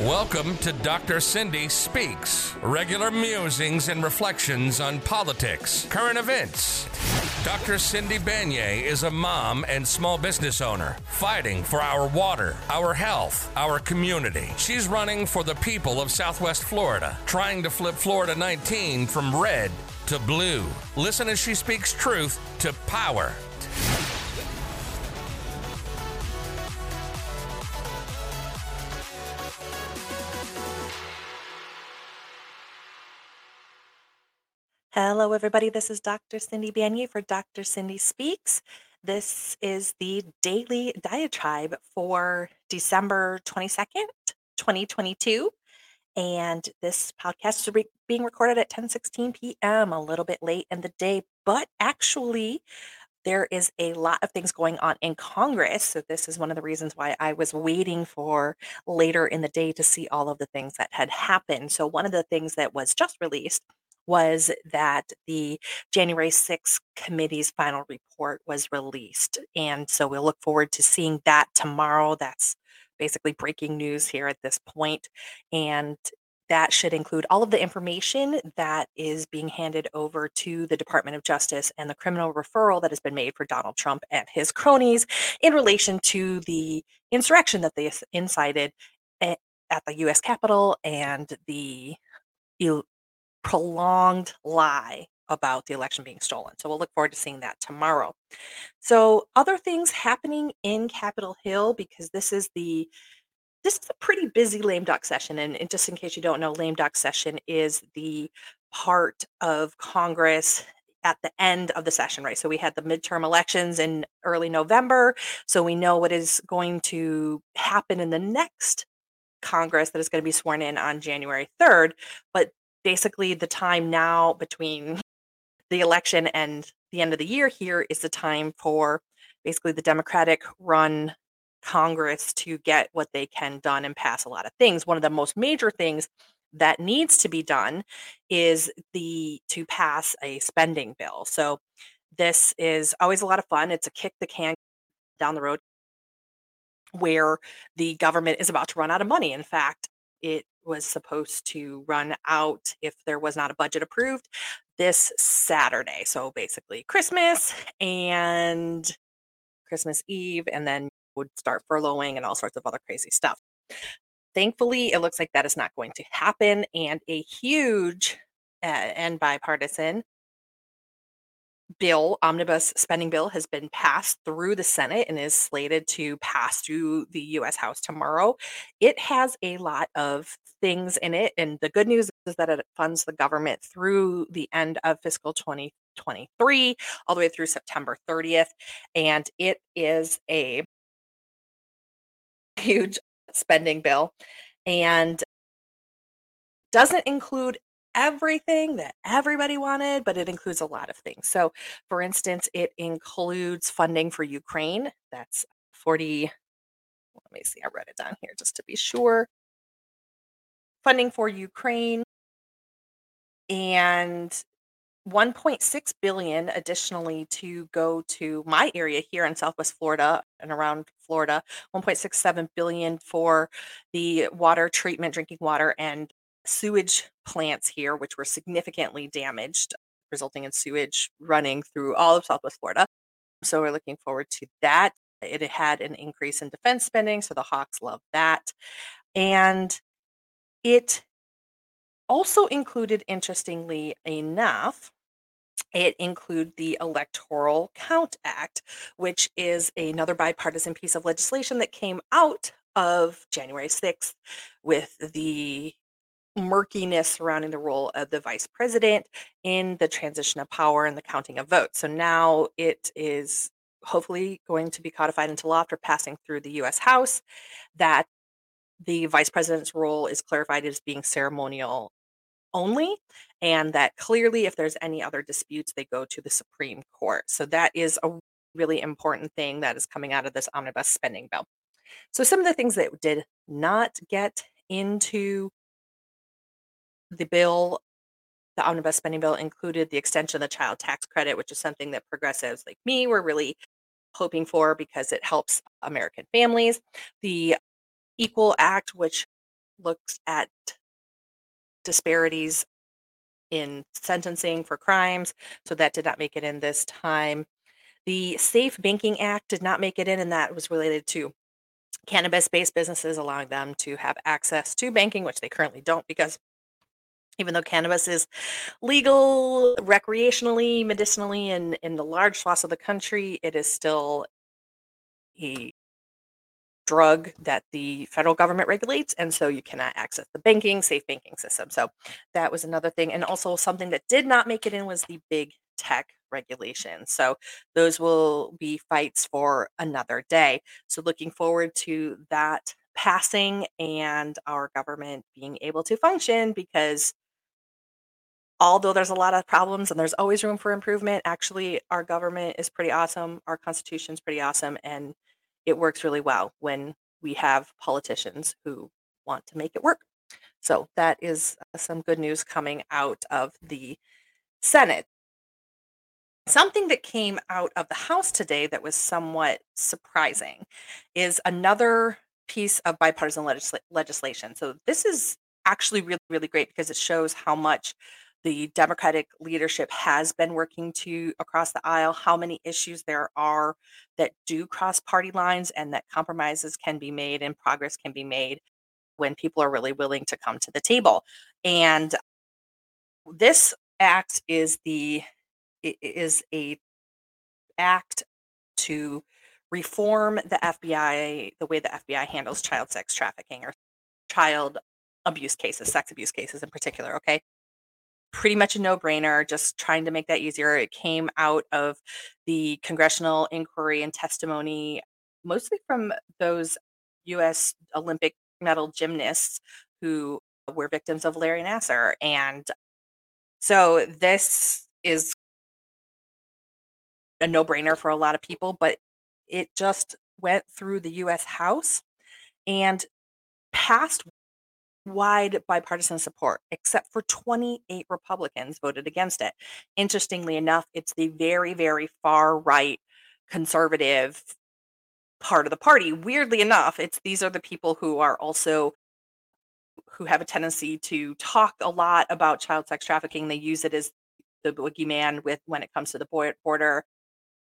Welcome to Dr. Cindy Speaks, regular musings and reflections on politics, current events. Dr. Cindy Banyai is a mom and small business owner fighting for our water, our health, our community. She's running for the people of Southwest Florida, trying to flip Florida 19 from red to blue. Listen as she speaks truth to power. Hello, everybody. This is Dr. Cindy Banyai for Dr. Cindy Speaks. This is the daily diatribe for December 22nd, 2022. And this podcast is being recorded at 10:16 p.m., a little bit late in the day, but actually there is a lot of things going on in Congress. So this is one of the reasons why I was waiting for later in the day to see all of the things that had happened. So one of the things that was just released was that the January 6th committee's final report was released. And so we'll look forward to seeing that tomorrow. That's basically breaking news here at this point. And that should include all of the information that is being handed over to the Department of Justice and the criminal referral that has been made for Donald Trump and his cronies in relation to the insurrection that they incited eh, at the US Capitol and the prolonged lie about the election being stolen. So we'll look forward to seeing that tomorrow. So other things happening in Capitol Hill because this is the this is a pretty busy lame duck session and, just in case you don't know lame duck session is the part of Congress at the end of the session, right? So we had the midterm elections in early November. So we know what is going to happen in the next Congress that is going to be sworn in on January 3rd. But basically the time now between the election and the end of the year here is the time for basically the Democratic run Congress to get what they can done and pass a lot of things. One of the most major things that needs to be done is the to pass a spending bill. So this is always a lot of fun. It's a kick the can down the road where the government is about to run out of money. In fact, it was supposed to run out if there was not a budget approved this Saturday. So basically Christmas and Christmas Eve, and then would start furloughing and all sorts of other crazy stuff. Thankfully, it looks like that is not going to happen. And a huge uh, and bipartisan bill, omnibus spending bill, has been passed through the Senate and is slated to pass through the US House tomorrow. It has a lot of things in it. And the good news is that it funds the government through the end of fiscal 2023, all the way through September 30th. And it is a huge spending bill and doesn't include everything that everybody wanted, but it includes a lot of things. So, for instance, it includes funding for Ukraine. That's 40. Let me see, I wrote it down here just to be sure. Funding for Ukraine and 1.6 billion additionally to go to my area here in southwest florida and around florida 1.67 billion for the water treatment drinking water and sewage plants here, which were significantly damaged, resulting in sewage running through all of Southwest Florida. So we're looking forward to that. It had an increase in defense spending, so the Hawks love that. And it also included, interestingly enough, it included the Electoral Count Act, which is another bipartisan piece of legislation that came out of January 6th with the murkiness surrounding the role of the vice president in the transition of power and the counting of votes. So now it is hopefully going to be codified into law after passing through the US House that the vice president's role is clarified as being ceremonial only and that clearly if there's any other disputes they go to the Supreme Court. So that is a really important thing that is coming out of this omnibus spending bill. So some of the things that did not get into the bill, the omnibus spending bill, included the extension of the child tax credit, which is something that progressives like me were really hoping for because it helps American families. The Equal Act, which looks at disparities in sentencing for crimes. So that did not make it in this time. The Safe Banking Act did not make it in, and that was related to cannabis based businesses, allowing them to have access to banking, which they currently don't because even though cannabis is legal recreationally, medicinally, in, in the large swaths of the country, it is still a drug that the federal government regulates. And so you cannot access the banking, safe banking system. So that was another thing. And also something that did not make it in was the big tech regulation. So those will be fights for another day. So looking forward to that passing and our government being able to function because although there's a lot of problems and there's always room for improvement, actually our government is pretty awesome. Our constitution is pretty awesome and it works really well when we have politicians who want to make it work. So that is uh, some good news coming out of the Senate. Something that came out of the House today that was somewhat surprising is another piece of bipartisan legisla- legislation. So this is actually really, really great because it shows how much the Democratic leadership has been working to across the aisle, how many issues there are that do cross party lines and that compromises can be made and progress can be made when people are really willing to come to the table. And this act is the is a act to reform the FBI the way the FBI handles child sex trafficking or child abuse cases, sex abuse cases in particular, okay? Pretty much a no-brainer just trying to make that easier. It came out of the congressional inquiry and testimony mostly from those US Olympic medal gymnasts who were victims of Larry Nassar and so this is a no-brainer for a lot of people but it just went through the US House and passed wide bipartisan support, except for 28 Republicans voted against it. Interestingly enough, it's the very, very far right conservative part of the party. Weirdly enough, it's these are the people who are also who have a tendency to talk a lot about child sex trafficking. They use it as the boogeyman with when it comes to the border.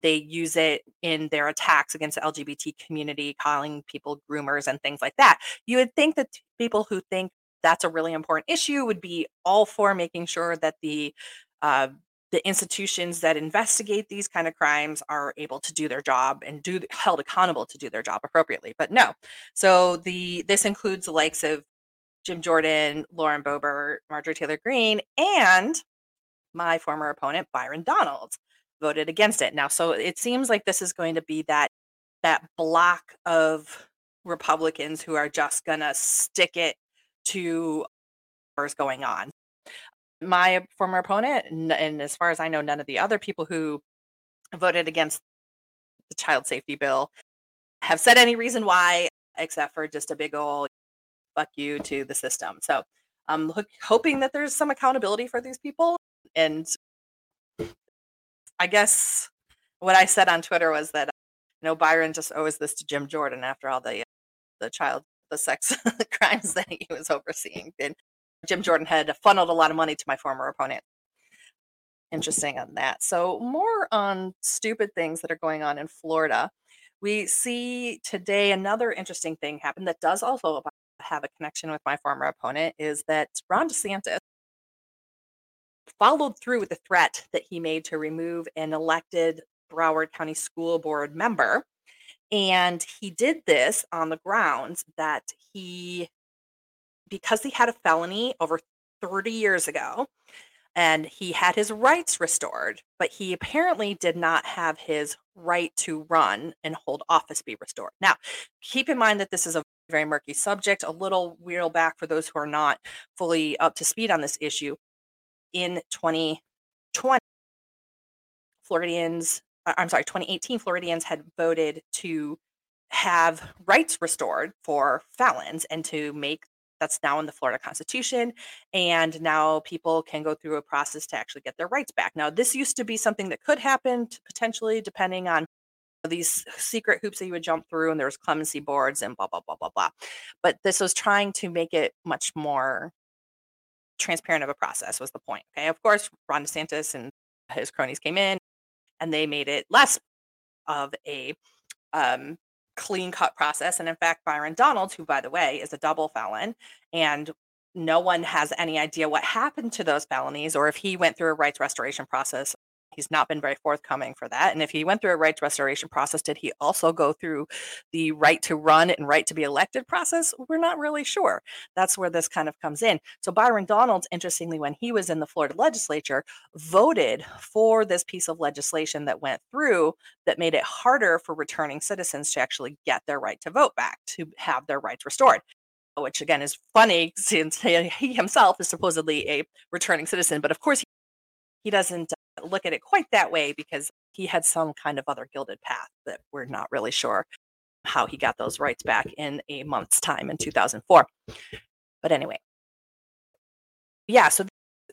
They use it in their attacks against the LGBT community, calling people groomers and things like that. You would think that people who think that's a really important issue would be all for making sure that the uh, the institutions that investigate these kind of crimes are able to do their job and do held accountable to do their job appropriately. But no. So the this includes the likes of Jim Jordan, Lauren Boebert, Marjorie Taylor Greene, and my former opponent Byron Donalds voted against it. Now, so it seems like this is going to be that that block of Republicans who are just going to stick it to what's going on. My former opponent, and as far as I know, none of the other people who voted against the child safety bill have said any reason why, except for just a big old fuck you to the system. So I'm hoping that there's some accountability for these people and I guess what I said on Twitter was that you know Byron just owes this to Jim Jordan after all the uh, the child the sex crimes that he was overseeing. And Jim Jordan had funneled a lot of money to my former opponent. Interesting on that. So more on stupid things that are going on in Florida. We see today another interesting thing happen that does also have a connection with my former opponent is that Ron DeSantis followed through with the threat that he made to remove an elected Broward County School Board member. And he did this on the grounds that he, because he had a felony over 30 years ago, and he had his rights restored, but he apparently did not have his right to run and hold office be restored. Now, keep in mind that this is a very murky subject, a little wheel back for those who are not fully up to speed on this issue in 2020, Floridians, I'm sorry, 2018, Floridians had voted to have rights restored for felons and to make that's now in the Florida Constitution. And now people can go through a process to actually get their rights back. Now, this used to be something that could happen potentially, depending on these secret hoops that you would jump through, and there was clemency boards and blah blah blah blah blah. But this was trying to make it much more transparent of a process. Was the point? Okay, of course, Ron DeSantis and his cronies came in, and they made it less of a um, clean cut process. And in fact, Byron Donald, who by the way is a double felon, and no one has any idea what happened to those felonies or if he went through a rights restoration process He's not been very forthcoming for that. And if he went through a rights restoration process, did he also go through the right to run and right to be elected process? We're not really sure. That's where this kind of comes in. So Byron Donalds, interestingly, when he was in the Florida legislature, voted for this piece of legislation that went through that made it harder for returning citizens to actually get their right to vote back, to have their rights restored which again is funny since he himself is supposedly a returning citizen. But of course, he doesn't look at it quite that way because he had some kind of other gilded path that we're not really sure how he got those rights back in a month's time in 2004. But anyway, yeah, so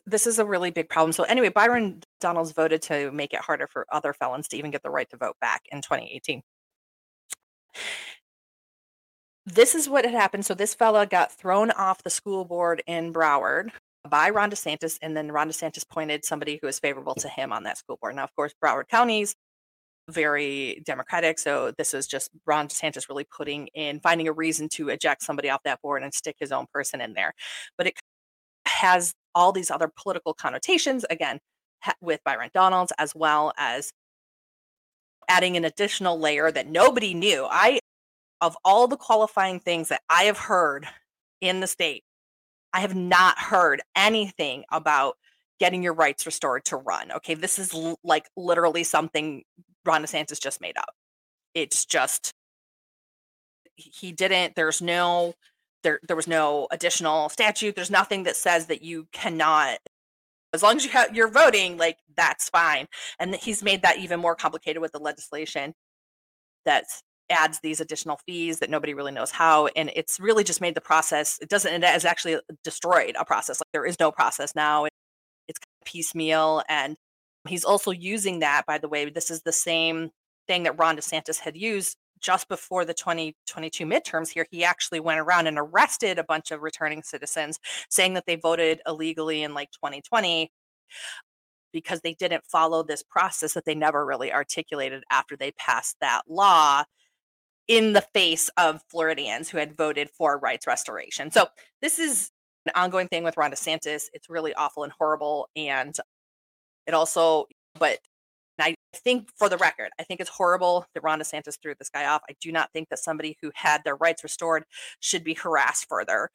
this is a really big problem. So anyway, Byron Donalds voted to make it harder for other felons to even get the right to vote back in 2018. This is what had happened. So this fella got thrown off the school board in Broward by Ron DeSantis, and then Ron DeSantis pointed somebody who was favorable to him on that school board. Now, of course, Broward County's very democratic, so this is just Ron DeSantis really putting in finding a reason to eject somebody off that board and stick his own person in there. But it has all these other political connotations again with Byron Donalds as well as adding an additional layer that nobody knew. I of all the qualifying things that I have heard in the state I have not heard anything about getting your rights restored to run. Okay, this is l- like literally something Ron DeSantis just made up. It's just he didn't. There's no there. There was no additional statute. There's nothing that says that you cannot. As long as you have you're voting, like that's fine. And he's made that even more complicated with the legislation that's adds these additional fees that nobody really knows how and it's really just made the process it doesn't it has actually destroyed a process like there is no process now it's piecemeal and he's also using that by the way this is the same thing that ron desantis had used just before the 2022 midterms here he actually went around and arrested a bunch of returning citizens saying that they voted illegally in like 2020 because they didn't follow this process that they never really articulated after they passed that law in the face of Floridians who had voted for rights restoration. So this is an ongoing thing with Ron DeSantis. It's really awful and horrible. And it also, but I think for the record, I think it's horrible that Ron DeSantis threw this guy off. I do not think that somebody who had their rights restored should be harassed further.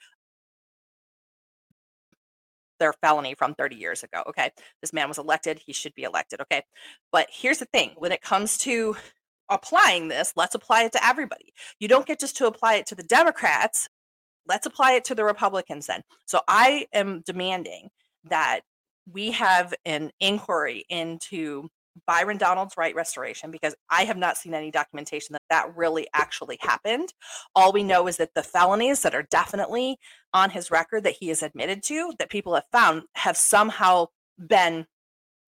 Their felony from 30 years ago. Okay. This man was elected. He should be elected. Okay. But here's the thing when it comes to applying this, let's apply it to everybody. You don't get just to apply it to the Democrats. Let's apply it to the Republicans then. So I am demanding that we have an inquiry into Byron Donald's right restoration because I have not seen any documentation that that really actually happened. All we know is that the felonies that are definitely on his record that he has admitted to, that people have found, have somehow been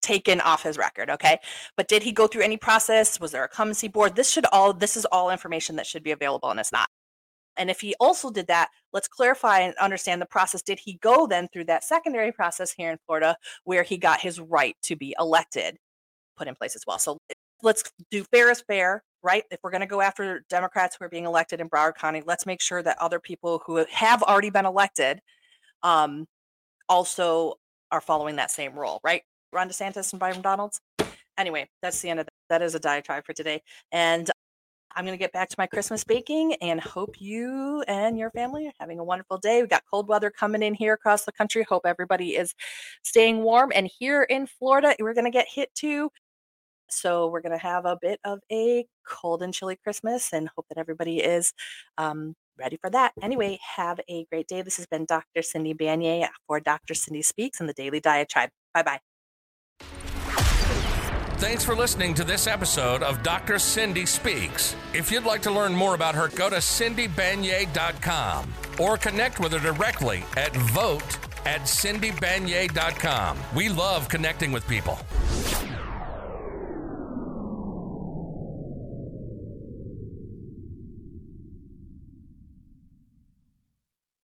taken off his record okay? But did he go through any process? Was there a clemency board? This should all this is all information that should be available and it's not. And if he also did that let's clarify and understand the process. Did he go then through that secondary process here in florida where he got his right to be elected put in place as well? So let's do fair is fair right? If we're going to go after democrats who are being elected in broward county let's make sure that other people who have already been elected um, also are following that same rule right Ron DeSantis and Byron Donalds. Anyway, that's the end of that. That is a diatribe for today. And I'm going to get back to my Christmas baking and hope you and your family are having a wonderful day. We've got cold weather coming in here across the country. Hope everybody is staying warm. And here in Florida, we're going to get hit too. So we're going to have a bit of a cold and chilly Christmas and hope that everybody is um, ready for that. Anyway, have a great day. This has been Dr. Cindy Banyai for Dr. Cindy Speaks and the Daily Diatribe. Bye bye. Thanks for listening to this episode of Dr. Cindy Speaks. If you'd like to learn more about her, go to cindybanyai.com or connect with her directly at vote at cindybanyai.com. We love connecting with people.